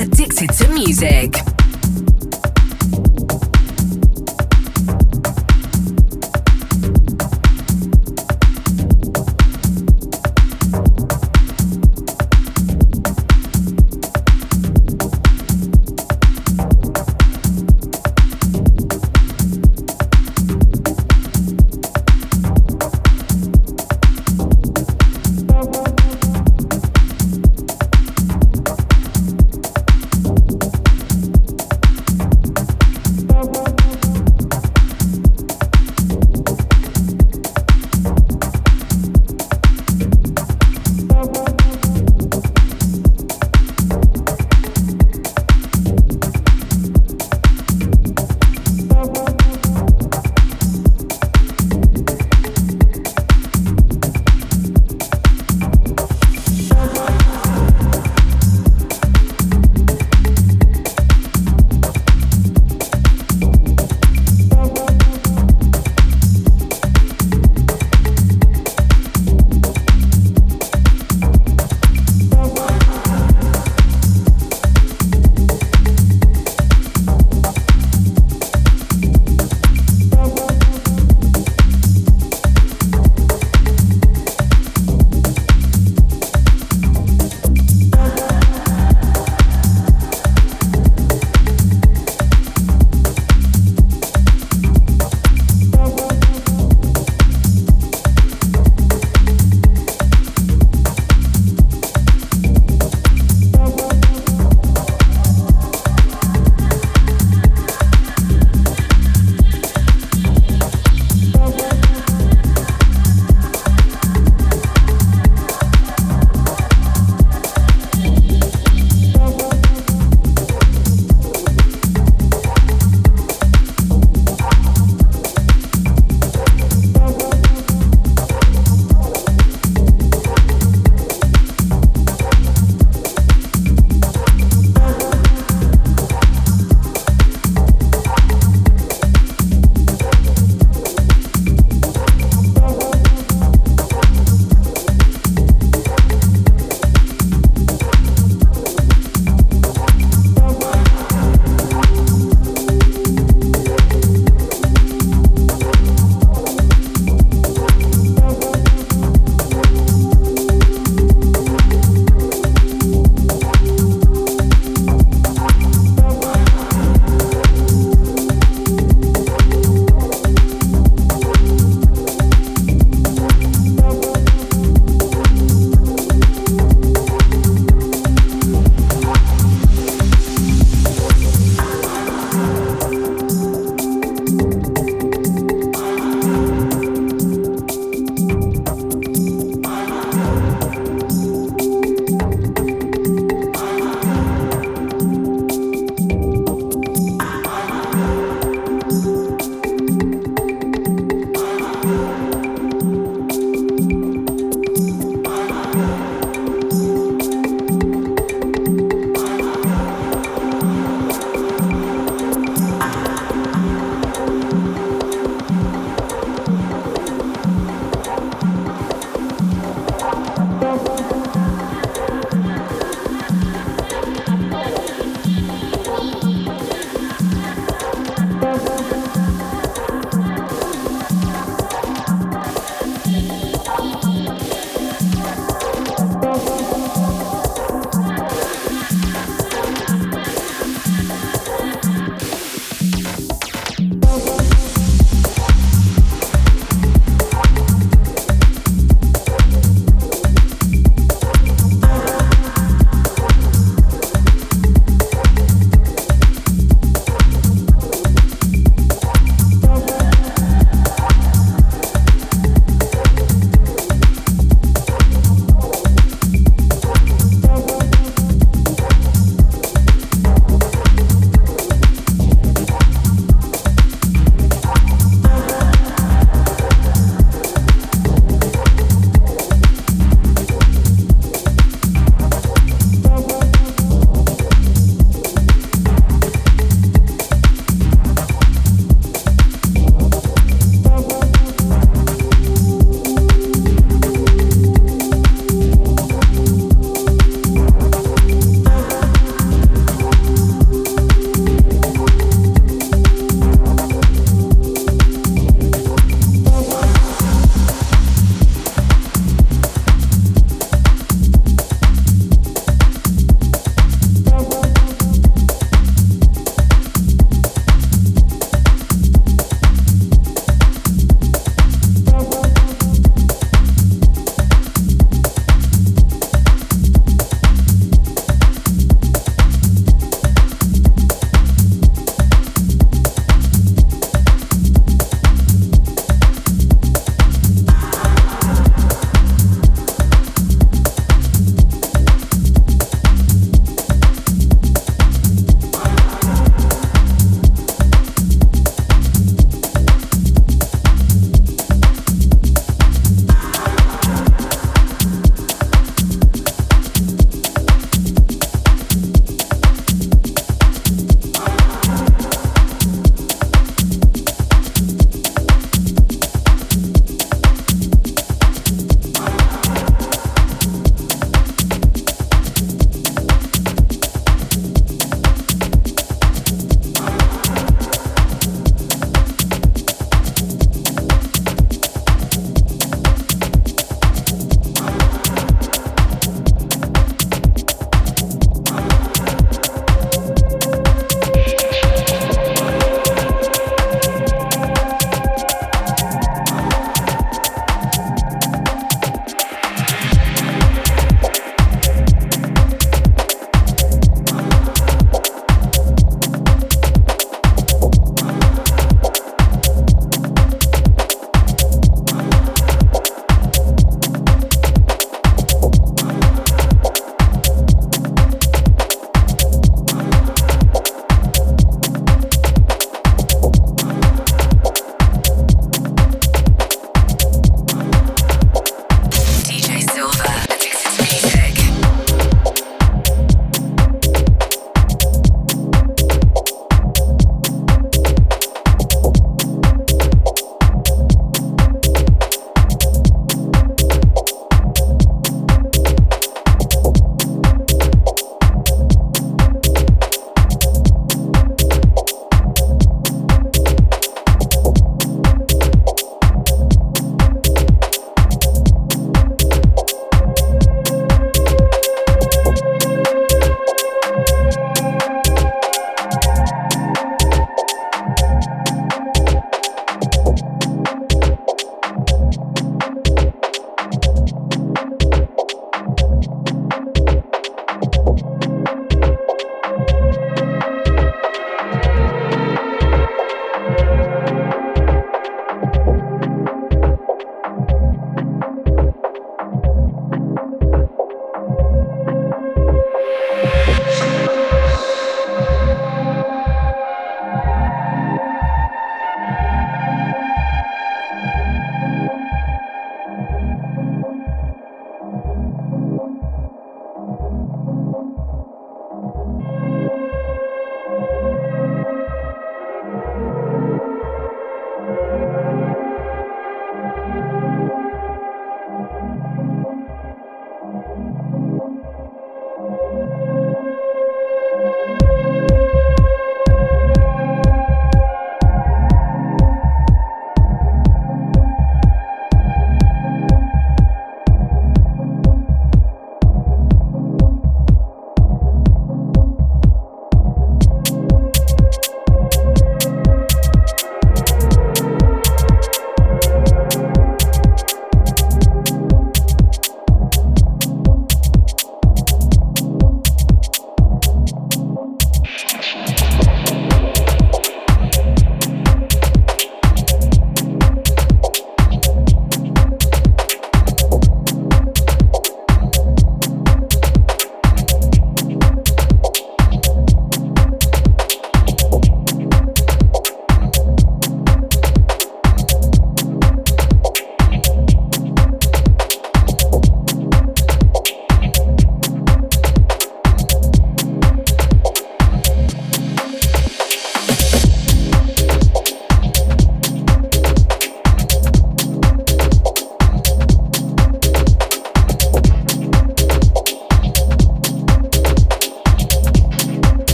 Addicted to Music.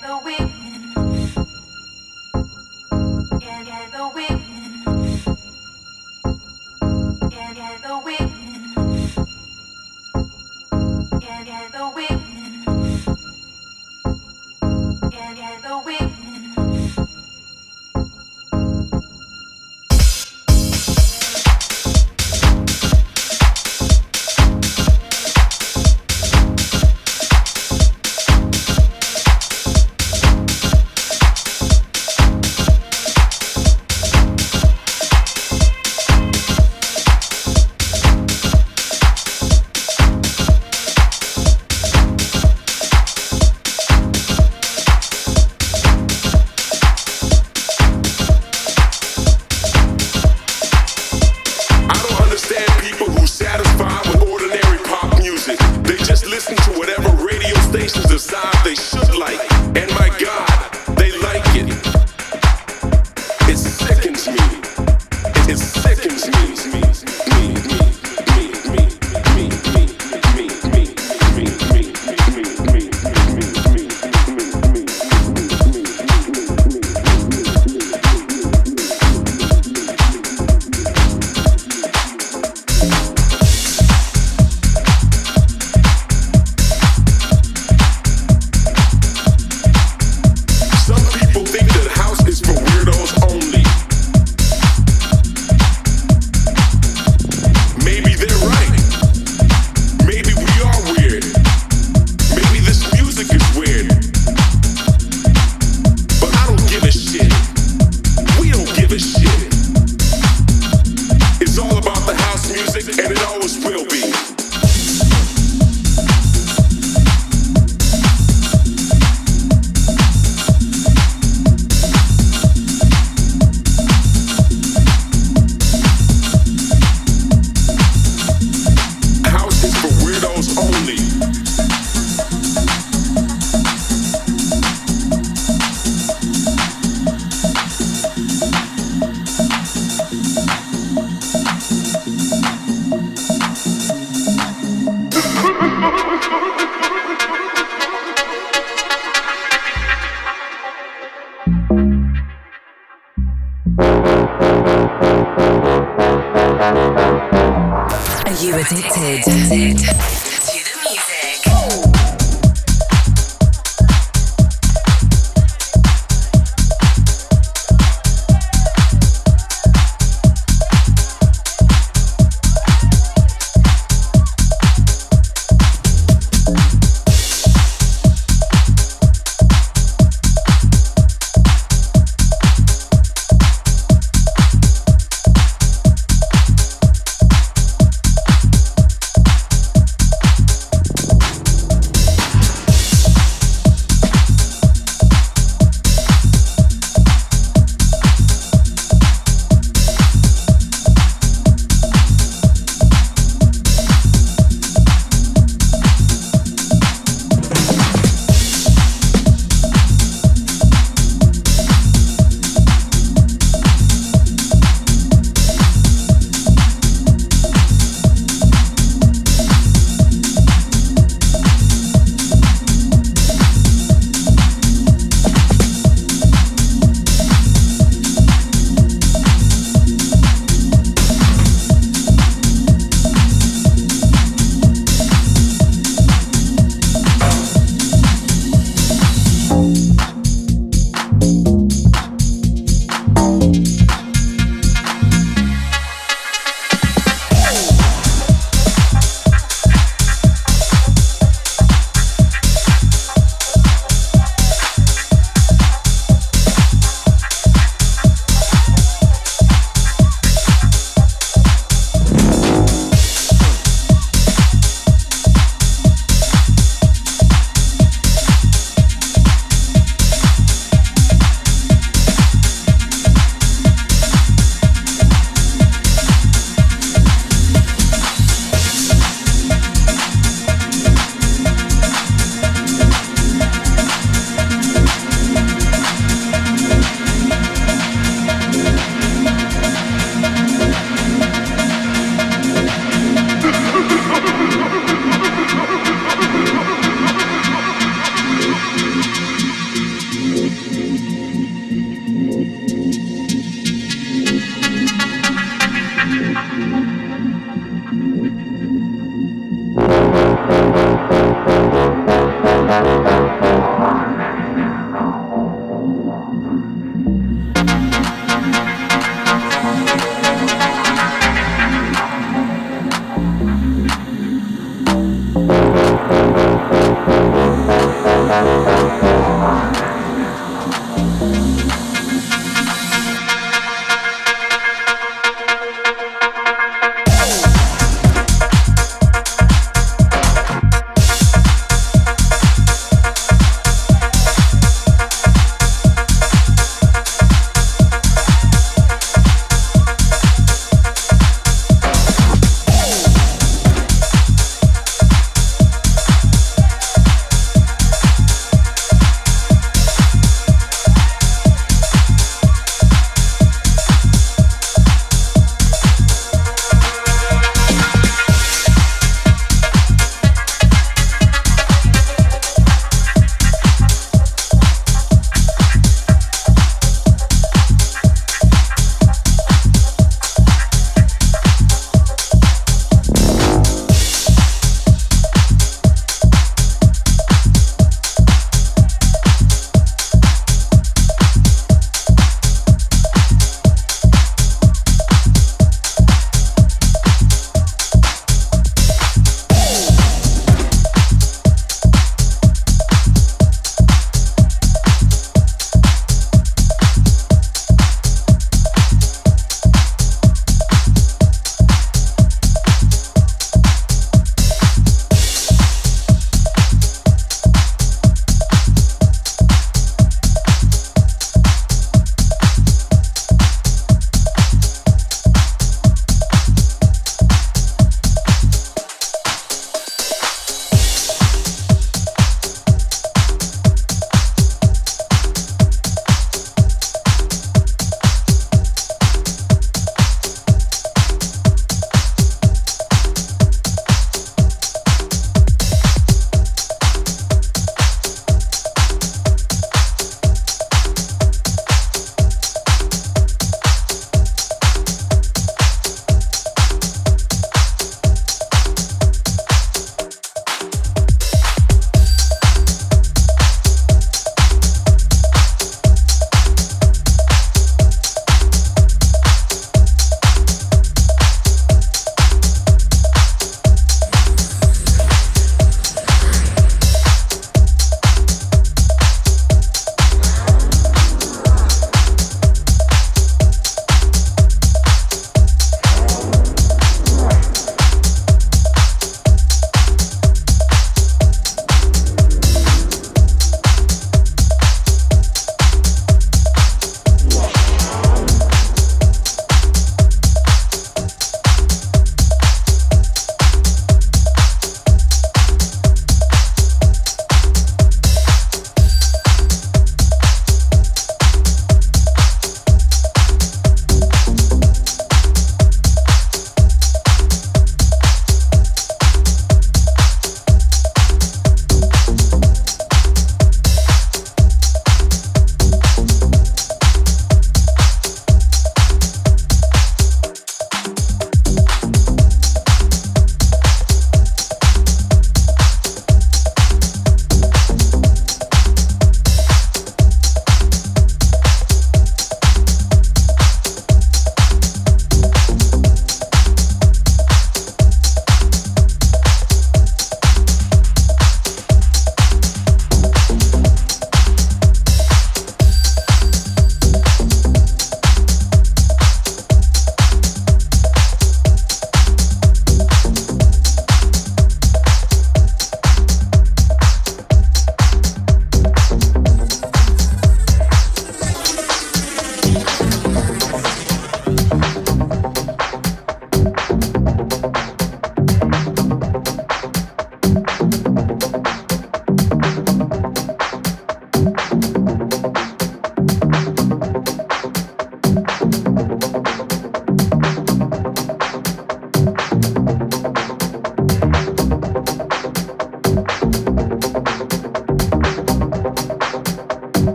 the